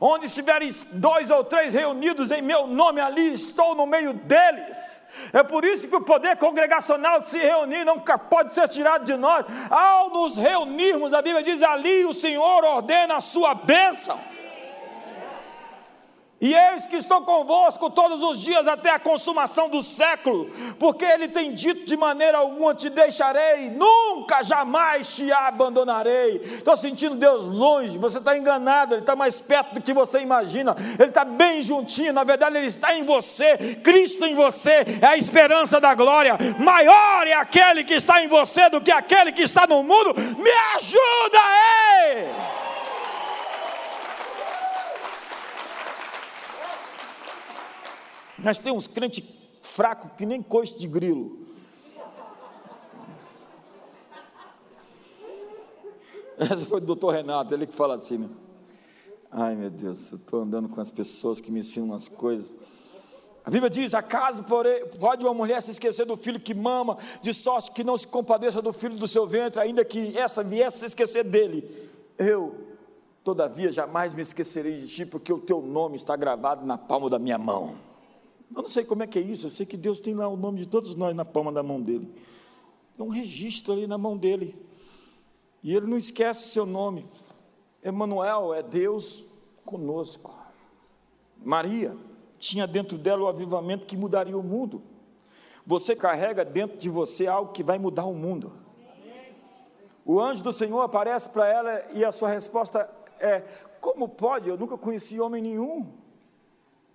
Onde estiverem dois ou três reunidos em meu nome, ali estou no meio deles. É por isso que o poder congregacional de se reunir nunca pode ser tirado de nós. Ao nos reunirmos, a Bíblia diz: ali o Senhor ordena a sua bênção. E eis que estou convosco todos os dias até a consumação do século, porque Ele tem dito de maneira alguma te deixarei, nunca, jamais te abandonarei. Estou sentindo Deus longe, você está enganado, Ele está mais perto do que você imagina, Ele está bem juntinho, na verdade Ele está em você, Cristo em você é a esperança da glória, maior é aquele que está em você do que aquele que está no mundo, me ajuda, ei! Nós temos crente fraco que nem coice de grilo. Essa foi do doutor Renato, ele que fala assim, né? Ai meu Deus, eu estou andando com as pessoas que me ensinam as coisas. A Bíblia diz: acaso pode uma mulher se esquecer do filho que mama, de sorte que não se compadeça do filho do seu ventre, ainda que essa viesse se esquecer dele. Eu, todavia, jamais me esquecerei de ti, porque o teu nome está gravado na palma da minha mão. Eu não sei como é que é isso, eu sei que Deus tem lá o nome de todos nós na palma da mão dele. Tem um registro ali na mão dele. E ele não esquece seu nome. Emanuel é Deus conosco. Maria tinha dentro dela o avivamento que mudaria o mundo. Você carrega dentro de você algo que vai mudar o mundo. O anjo do Senhor aparece para ela e a sua resposta é: Como pode? Eu nunca conheci homem nenhum.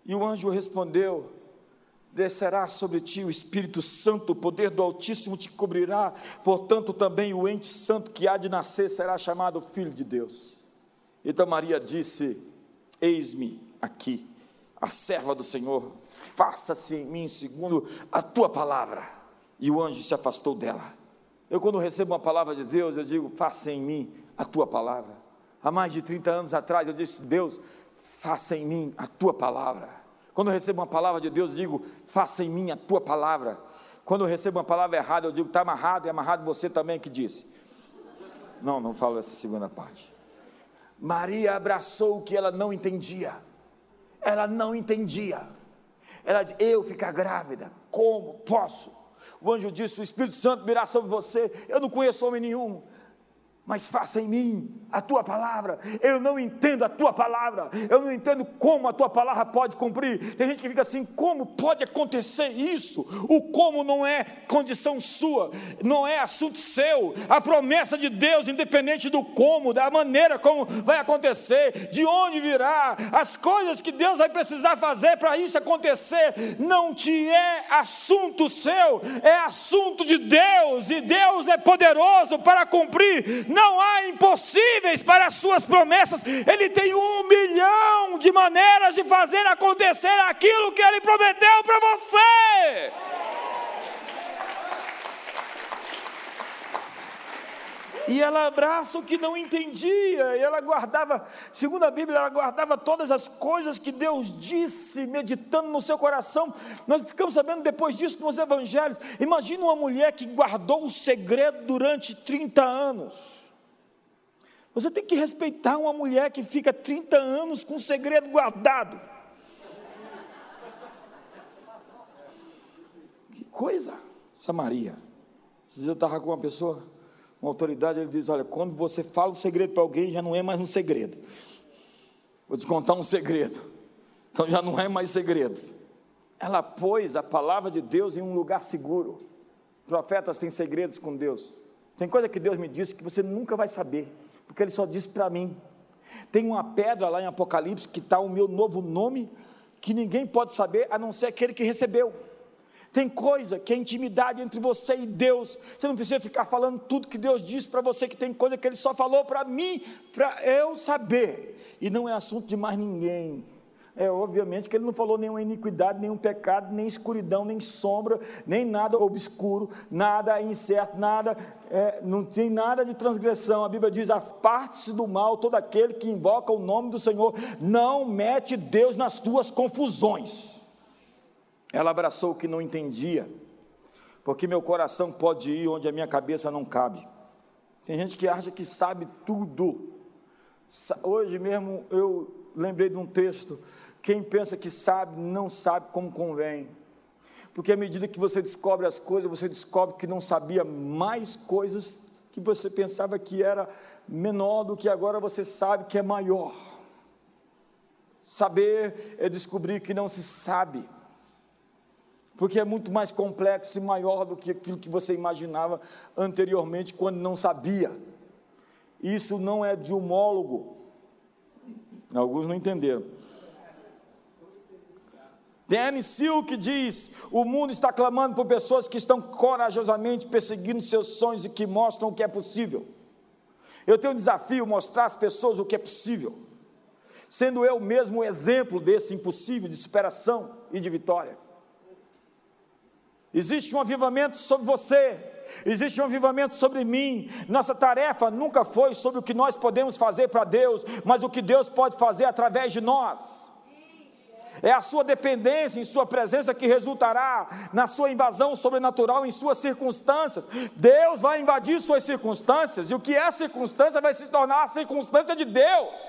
E o anjo respondeu: descerá sobre ti o Espírito Santo, o poder do Altíssimo te cobrirá, portanto também o ente santo que há de nascer será chamado Filho de Deus. Então Maria disse: Eis-me aqui, a serva do Senhor, faça-se em mim segundo a tua palavra. E o anjo se afastou dela. Eu, quando recebo uma palavra de Deus, eu digo: faça em mim a tua palavra. Há mais de 30 anos atrás, eu disse: Deus, faça em mim a tua palavra. Quando eu recebo uma palavra de Deus, eu digo, faça em mim a tua palavra. Quando eu recebo uma palavra errada, eu digo, está amarrado, e amarrado você também que disse. Não, não falo essa segunda parte. Maria abraçou o que ela não entendia. Ela não entendia. Ela disse, eu ficar grávida, como posso? O anjo disse, o Espírito Santo virá sobre você. Eu não conheço homem nenhum. Mas faça em mim a tua palavra. Eu não entendo a tua palavra, eu não entendo como a tua palavra pode cumprir. Tem gente que fica assim: como pode acontecer isso? O como não é condição sua, não é assunto seu. A promessa de Deus, independente do como, da maneira como vai acontecer, de onde virá, as coisas que Deus vai precisar fazer para isso acontecer, não te é assunto seu, é assunto de Deus, e Deus é poderoso para cumprir não há impossíveis para as suas promessas, Ele tem um milhão de maneiras de fazer acontecer aquilo que Ele prometeu para você. E ela abraça o que não entendia, e ela guardava, segundo a Bíblia, ela guardava todas as coisas que Deus disse, meditando no seu coração. Nós ficamos sabendo depois disso nos evangelhos. Imagina uma mulher que guardou o segredo durante 30 anos. Você tem que respeitar uma mulher que fica 30 anos com um segredo guardado. Que coisa, Samaria. Esses eu estava com uma pessoa, uma autoridade, ele diz: Olha, quando você fala o segredo para alguém, já não é mais um segredo. Vou te contar um segredo. Então já não é mais segredo. Ela pôs a palavra de Deus em um lugar seguro. Profetas têm segredos com Deus. Tem coisa que Deus me disse que você nunca vai saber porque ele só disse para mim. Tem uma pedra lá em Apocalipse que está o meu novo nome, que ninguém pode saber a não ser aquele que recebeu. Tem coisa que é intimidade entre você e Deus. Você não precisa ficar falando tudo que Deus disse para você, que tem coisa que Ele só falou para mim, para eu saber. E não é assunto de mais ninguém. É obviamente que ele não falou nenhuma iniquidade, nenhum pecado, nem escuridão, nem sombra, nem nada obscuro, nada incerto, nada, é, não tem nada de transgressão. A Bíblia diz: aparte-se do mal todo aquele que invoca o nome do Senhor, não mete Deus nas tuas confusões. Ela abraçou o que não entendia, porque meu coração pode ir onde a minha cabeça não cabe. Tem gente que acha que sabe tudo. Hoje mesmo eu lembrei de um texto quem pensa que sabe, não sabe como convém. Porque à medida que você descobre as coisas, você descobre que não sabia mais coisas que você pensava que era menor do que agora você sabe que é maior. Saber é descobrir que não se sabe, porque é muito mais complexo e maior do que aquilo que você imaginava anteriormente quando não sabia. Isso não é de homólogo. Alguns não entenderam. Danny Silk diz: o mundo está clamando por pessoas que estão corajosamente perseguindo seus sonhos e que mostram o que é possível. Eu tenho um desafio mostrar às pessoas o que é possível, sendo eu mesmo o exemplo desse impossível de superação e de vitória. Existe um avivamento sobre você, existe um avivamento sobre mim. Nossa tarefa nunca foi sobre o que nós podemos fazer para Deus, mas o que Deus pode fazer através de nós. É a sua dependência em Sua presença que resultará na sua invasão sobrenatural em suas circunstâncias. Deus vai invadir suas circunstâncias, e o que é circunstância vai se tornar a circunstância de Deus.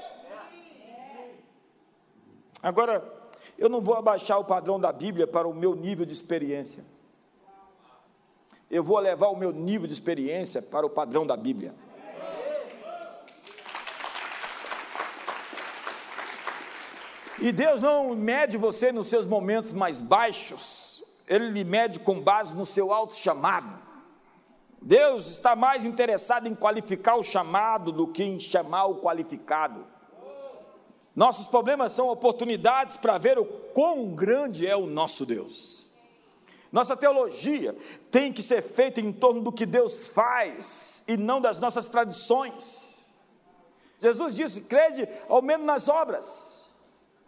Agora, eu não vou abaixar o padrão da Bíblia para o meu nível de experiência. Eu vou levar o meu nível de experiência para o padrão da Bíblia. E Deus não mede você nos seus momentos mais baixos, Ele lhe mede com base no seu alto chamado. Deus está mais interessado em qualificar o chamado do que em chamar o qualificado. Nossos problemas são oportunidades para ver o quão grande é o nosso Deus. Nossa teologia tem que ser feita em torno do que Deus faz e não das nossas tradições. Jesus disse: crede ao menos nas obras.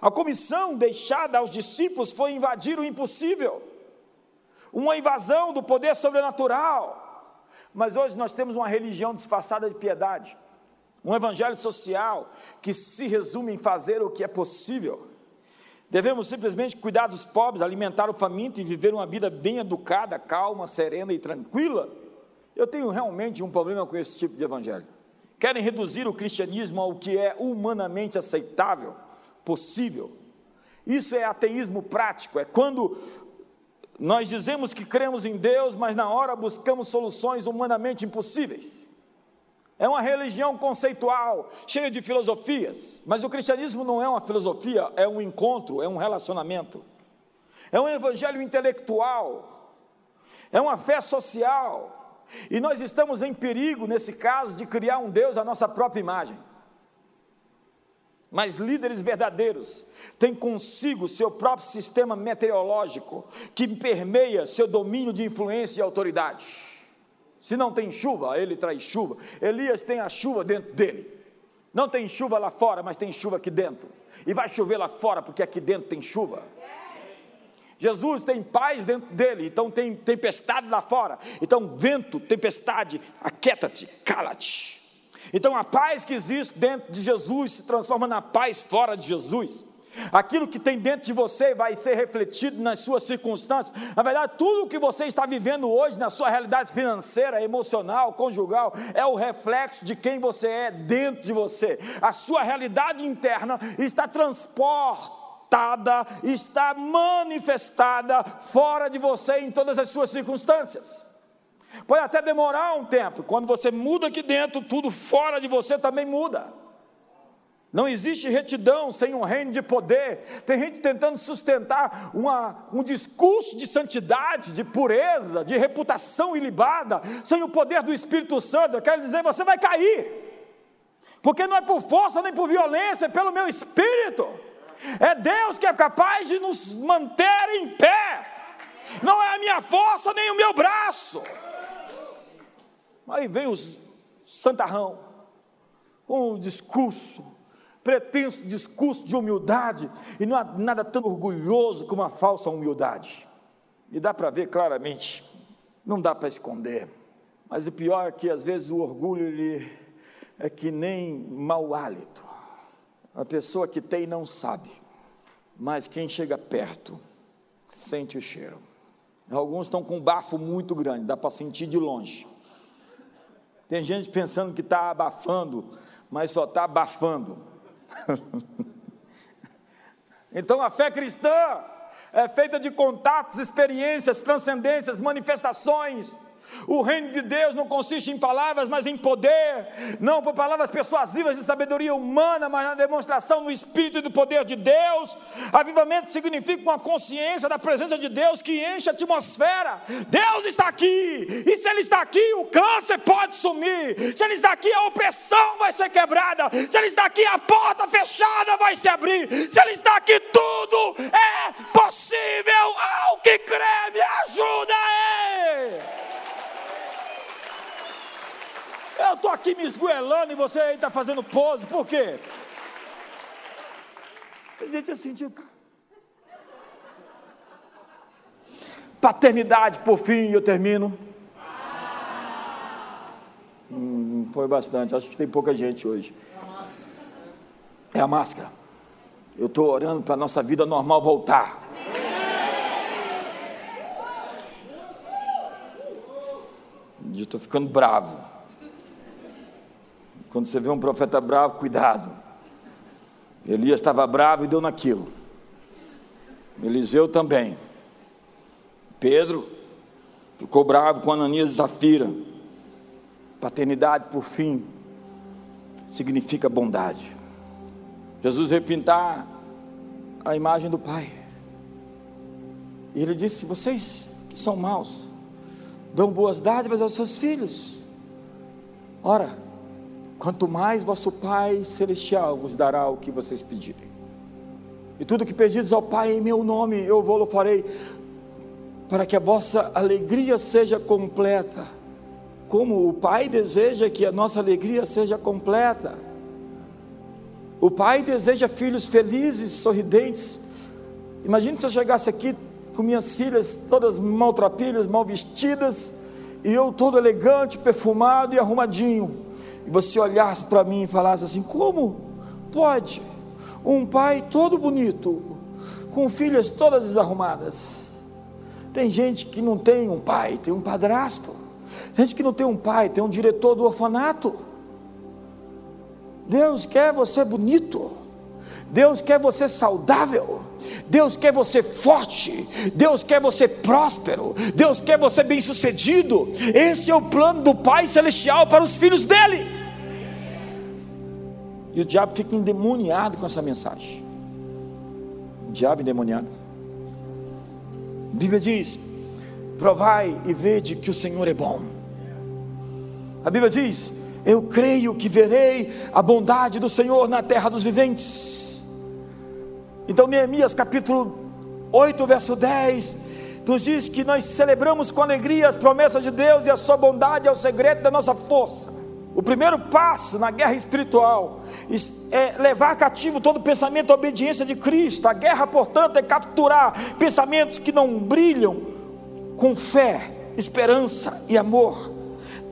A comissão deixada aos discípulos foi invadir o impossível, uma invasão do poder sobrenatural. Mas hoje nós temos uma religião disfarçada de piedade, um evangelho social que se resume em fazer o que é possível. Devemos simplesmente cuidar dos pobres, alimentar o faminto e viver uma vida bem educada, calma, serena e tranquila. Eu tenho realmente um problema com esse tipo de evangelho. Querem reduzir o cristianismo ao que é humanamente aceitável possível. Isso é ateísmo prático, é quando nós dizemos que cremos em Deus, mas na hora buscamos soluções humanamente impossíveis. É uma religião conceitual, cheia de filosofias, mas o cristianismo não é uma filosofia, é um encontro, é um relacionamento. É um evangelho intelectual, é uma fé social. E nós estamos em perigo, nesse caso, de criar um Deus à nossa própria imagem. Mas líderes verdadeiros têm consigo seu próprio sistema meteorológico que permeia seu domínio de influência e autoridade. Se não tem chuva, ele traz chuva. Elias tem a chuva dentro dele. Não tem chuva lá fora, mas tem chuva aqui dentro. E vai chover lá fora, porque aqui dentro tem chuva. Jesus tem paz dentro dele, então tem tempestade lá fora. Então, vento, tempestade, aquieta-te, cala-te. Então, a paz que existe dentro de Jesus se transforma na paz fora de Jesus. Aquilo que tem dentro de você vai ser refletido nas suas circunstâncias. Na verdade, tudo o que você está vivendo hoje na sua realidade financeira, emocional, conjugal, é o reflexo de quem você é dentro de você. A sua realidade interna está transportada, está manifestada fora de você em todas as suas circunstâncias. Pode até demorar um tempo, quando você muda aqui dentro, tudo fora de você também muda. Não existe retidão sem um reino de poder. Tem gente tentando sustentar uma, um discurso de santidade, de pureza, de reputação ilibada, sem o poder do Espírito Santo. Eu quero dizer, você vai cair. Porque não é por força nem por violência, é pelo meu espírito. É Deus que é capaz de nos manter em pé. Não é a minha força nem o meu braço. Aí vem os santarrão com o discurso pretenso discurso de humildade, e não há nada tão orgulhoso como a falsa humildade. E dá para ver claramente, não dá para esconder. Mas o pior é que às vezes o orgulho ele é que nem mau hálito. A pessoa que tem não sabe, mas quem chega perto sente o cheiro. Alguns estão com um bafo muito grande, dá para sentir de longe. Tem gente pensando que está abafando, mas só está abafando. (laughs) então a fé cristã é feita de contatos, experiências, transcendências, manifestações o reino de Deus não consiste em palavras, mas em poder, não por palavras persuasivas de sabedoria humana, mas na demonstração do Espírito e do poder de Deus. Avivamento significa uma consciência da presença de Deus que enche a atmosfera. Deus está aqui, e se Ele está aqui, o câncer pode sumir, se Ele está aqui, a opressão vai ser quebrada, se Ele está aqui, a porta fechada vai se abrir, se Ele está aqui, tudo é possível ao que crê, me ajuda aí. Eu estou aqui me esgoelando e você aí está fazendo pose, por quê? A gente assim, tipo. Paternidade, por fim, eu termino. Hum, foi bastante, acho que tem pouca gente hoje. É a máscara. Eu estou orando para a nossa vida normal voltar. estou ficando bravo. Quando você vê um profeta bravo, cuidado. Elias estava bravo e deu naquilo. Eliseu também. Pedro ficou bravo com Ananias e Zafira. Paternidade, por fim, significa bondade. Jesus veio pintar a imagem do Pai. E ele disse: Vocês que são maus, dão boas dádivas aos seus filhos. Ora, quanto mais vosso Pai Celestial vos dará o que vocês pedirem. E tudo que pedides ao Pai em meu nome, eu vou-lo farei, para que a vossa alegria seja completa, como o Pai deseja que a nossa alegria seja completa. O Pai deseja filhos felizes, sorridentes. Imagine se eu chegasse aqui com minhas filhas todas maltrapilhas, mal vestidas, e eu todo elegante, perfumado e arrumadinho e você olhasse para mim e falasse assim: como pode um pai todo bonito, com filhas todas desarrumadas? Tem gente que não tem um pai, tem um padrasto. Tem gente que não tem um pai, tem um diretor do orfanato. Deus quer você bonito. Deus quer você saudável, Deus quer você forte, Deus quer você próspero, Deus quer você bem-sucedido. Esse é o plano do Pai Celestial para os filhos dele. E o diabo fica endemoniado com essa mensagem. O diabo endemoniado. A Bíblia diz: provai e vede que o Senhor é bom. A Bíblia diz: eu creio que verei a bondade do Senhor na terra dos viventes. Então, Neemias capítulo 8, verso 10, nos diz que nós celebramos com alegria as promessas de Deus e a sua bondade é o segredo da nossa força. O primeiro passo na guerra espiritual é levar cativo todo pensamento à obediência de Cristo. A guerra, portanto, é capturar pensamentos que não brilham com fé, esperança e amor.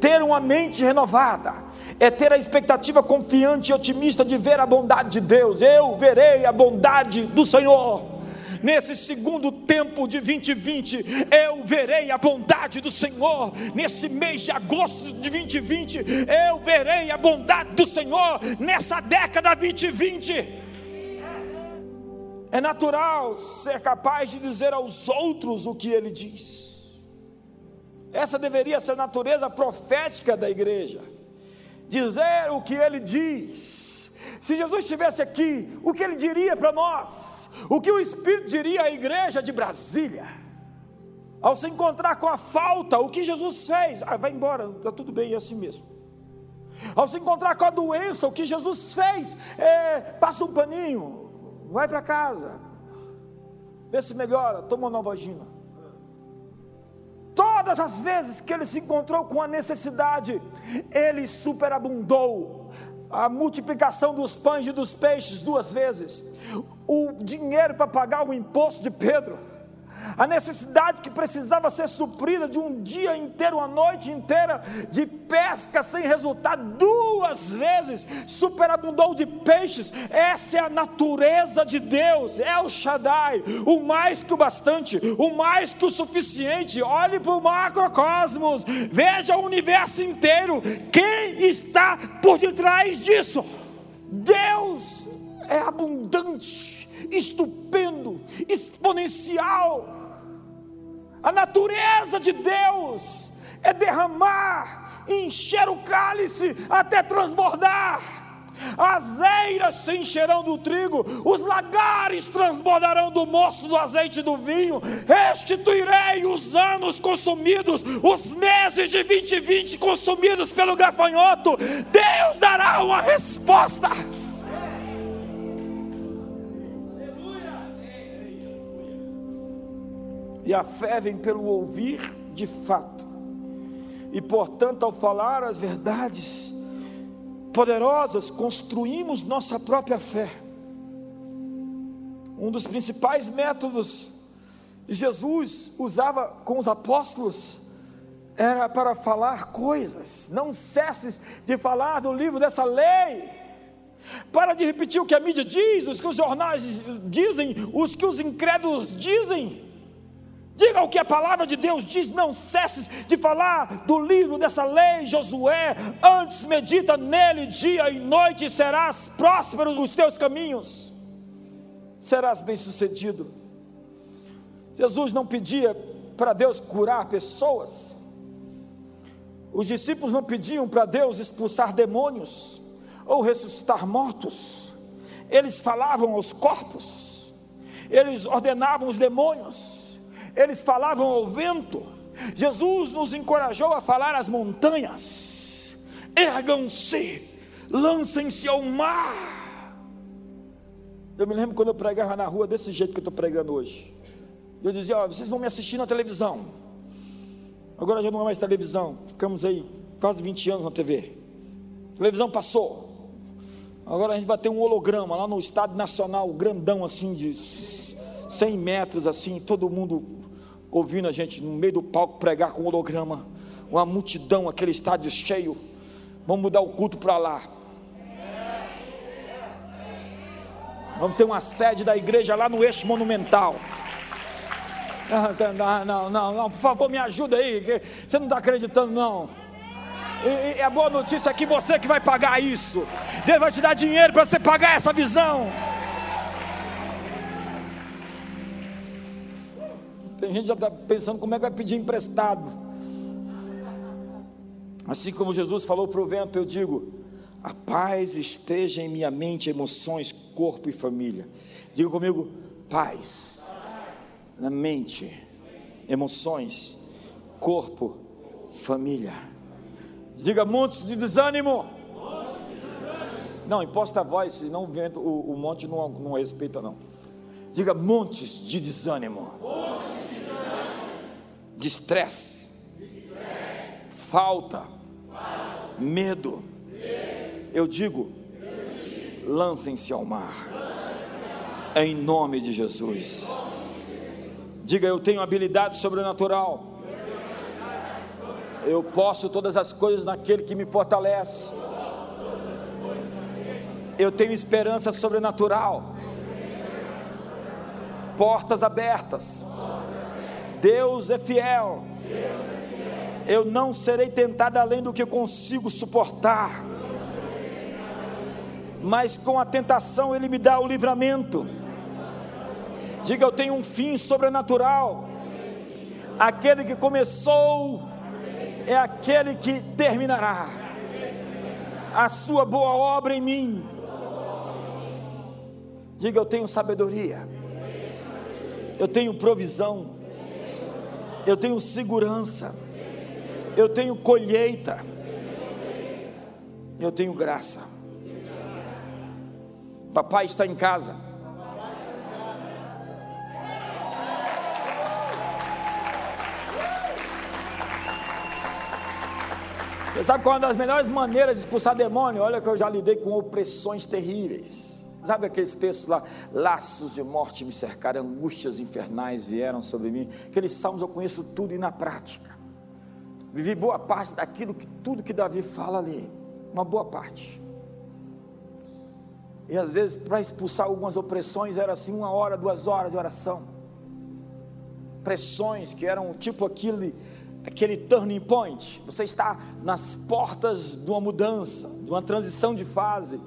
Ter uma mente renovada é ter a expectativa confiante e otimista de ver a bondade de Deus. Eu verei a bondade do Senhor nesse segundo tempo de 2020, eu verei a bondade do Senhor. Nesse mês de agosto de 2020, eu verei a bondade do Senhor. Nessa década 2020. É natural ser capaz de dizer aos outros o que ele diz. Essa deveria ser a natureza profética da igreja. Dizer o que ele diz. Se Jesus estivesse aqui, o que ele diria para nós? O que o Espírito diria à igreja de Brasília? Ao se encontrar com a falta, o que Jesus fez? Ah, vai embora, está tudo bem, é assim mesmo. Ao se encontrar com a doença, o que Jesus fez? É, passa um paninho, vai para casa, vê se melhora, toma uma nova gina. Todas as vezes que ele se encontrou com a necessidade, ele superabundou a multiplicação dos pães e dos peixes duas vezes, o dinheiro para pagar o imposto de Pedro, a necessidade que precisava ser suprida de um dia inteiro, uma noite inteira de pesca sem resultado, duas vezes superabundou de peixes. Essa é a natureza de Deus, é o Shaddai, o mais que o bastante, o mais que o suficiente. Olhe para o macrocosmos, veja o universo inteiro. Quem está por detrás disso? Deus é abundante estupendo, exponencial. A natureza de Deus é derramar, encher o cálice até transbordar. As eiras se encherão do trigo, os lagares transbordarão do moço do azeite do vinho. Restituirei os anos consumidos, os meses de 2020 consumidos pelo gafanhoto. Deus dará uma resposta. E a fé vem pelo ouvir de fato. E portanto, ao falar as verdades poderosas, construímos nossa própria fé. Um dos principais métodos que Jesus usava com os apóstolos era para falar coisas. Não cesses de falar do livro dessa lei. Para de repetir o que a mídia diz, os que os jornais dizem, os que os incrédulos dizem. Diga o que a palavra de Deus diz, não cesses de falar do livro dessa lei, Josué. Antes medita nele dia e noite, e serás próspero nos teus caminhos, serás bem-sucedido. Jesus não pedia para Deus curar pessoas, os discípulos não pediam para Deus expulsar demônios ou ressuscitar mortos, eles falavam aos corpos, eles ordenavam os demônios eles falavam ao vento. Jesus nos encorajou a falar às montanhas: ergam-se, lancem-se ao mar. Eu me lembro quando eu pregava na rua desse jeito que eu estou pregando hoje. Eu dizia: ó, vocês vão me assistir na televisão. Agora já não é mais televisão, ficamos aí quase 20 anos na TV. Televisão passou. Agora a gente vai ter um holograma lá no Estádio Nacional, grandão assim, de 100 metros assim, todo mundo ouvindo a gente no meio do palco pregar com holograma, uma multidão, aquele estádio cheio. Vamos mudar o culto para lá. Vamos ter uma sede da igreja lá no eixo monumental. Não, não, não, não, por favor, me ajuda aí. Você não está acreditando, não. E, e a boa notícia é que você que vai pagar isso. Deus vai te dar dinheiro para você pagar essa visão. Tem gente já está pensando como é que vai pedir emprestado. Assim como Jesus falou para o vento, eu digo: A paz esteja em minha mente, emoções, corpo e família. Diga comigo, paz. Na mente, emoções, corpo, família. Diga montes de desânimo. Não, imposta a voz, senão o, vento, o, o monte não, não respeita, não. Diga montes de desânimo. De estresse. Falta. Medo. Eu digo, lancem-se ao mar. Em nome de Jesus. Diga, eu tenho habilidade sobrenatural. Eu posso todas as coisas naquele que me fortalece. Eu tenho esperança sobrenatural. Portas abertas. Deus é fiel. Eu não serei tentado além do que consigo suportar. Mas com a tentação Ele me dá o livramento. Diga, eu tenho um fim sobrenatural. Aquele que começou é aquele que terminará a sua boa obra em mim. Diga, eu tenho sabedoria, eu tenho provisão, eu tenho segurança, eu tenho colheita, eu tenho graça. Papai está em casa. Você sabe qual é uma das melhores maneiras de expulsar demônio? Olha que eu já lidei com opressões terríveis. Sabe aqueles textos lá? Laços de morte me cercaram, angústias infernais vieram sobre mim. Aqueles salmos eu conheço tudo e na prática. Vivi boa parte daquilo que tudo que Davi fala ali. Uma boa parte. E às vezes, para expulsar algumas opressões, era assim uma hora, duas horas de oração. Pressões que eram tipo aquele aquele turning point, você está nas portas de uma mudança, de uma transição de fase,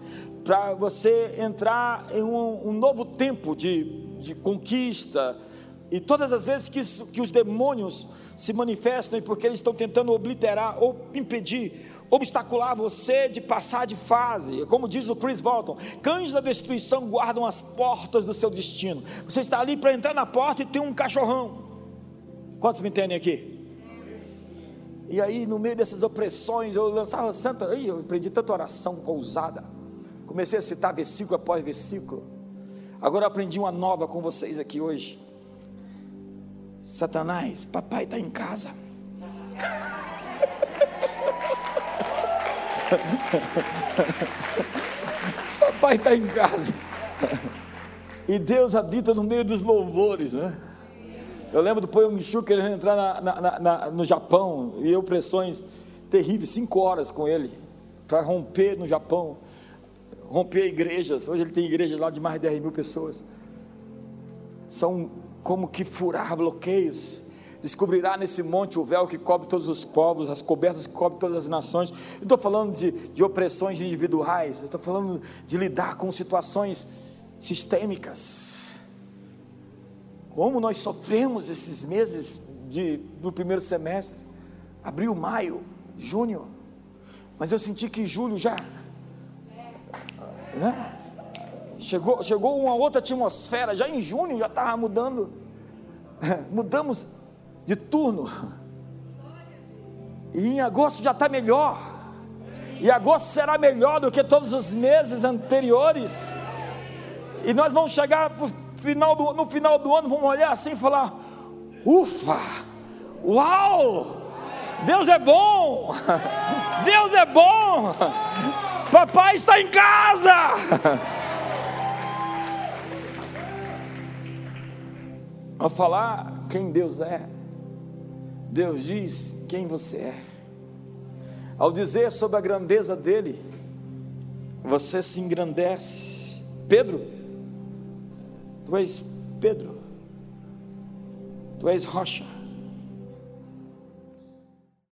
para você entrar em um, um novo tempo de, de, conquista. E todas as vezes que, que os demônios se manifestam, é porque eles estão tentando obliterar ou impedir, obstacular você de passar de fase. Como diz o Chris Walton, cães da destruição guardam as portas do seu destino. Você está ali para entrar na porta e tem um cachorrão. Quantos me entendem aqui? E aí, no meio dessas opressões, eu lançava santa, eu aprendi tanta oração ousada. Comecei a citar versículo após versículo. Agora eu aprendi uma nova com vocês aqui hoje. Satanás, papai está em casa. (laughs) papai está em casa. E Deus habita no meio dos louvores, né? Eu lembro do Poyong-Shu querendo entrar na, na, na, no Japão e eu pressões terríveis, cinco horas com ele, para romper no Japão, romper igrejas. Hoje ele tem igrejas lá de mais de 10 mil pessoas. São como que furar bloqueios. Descobrirá nesse monte o véu que cobre todos os povos, as cobertas que cobrem todas as nações. Eu estou falando de, de opressões individuais, estou falando de lidar com situações sistêmicas como nós sofremos esses meses de, do primeiro semestre, abril, maio, junho, mas eu senti que julho já, né? Chegou, chegou uma outra atmosfera, já em junho já estava mudando, (laughs) mudamos de turno, e em agosto já está melhor, e agosto será melhor do que todos os meses anteriores, e nós vamos chegar final do, no final do ano vamos olhar assim e falar: ufa, uau, Deus é bom, (laughs) Deus é bom, papai está em casa. (laughs) Ao falar quem Deus é, Deus diz quem você é. Ao dizer sobre a grandeza dele, você se engrandece. Pedro, Tu és Pedro, tu és rocha.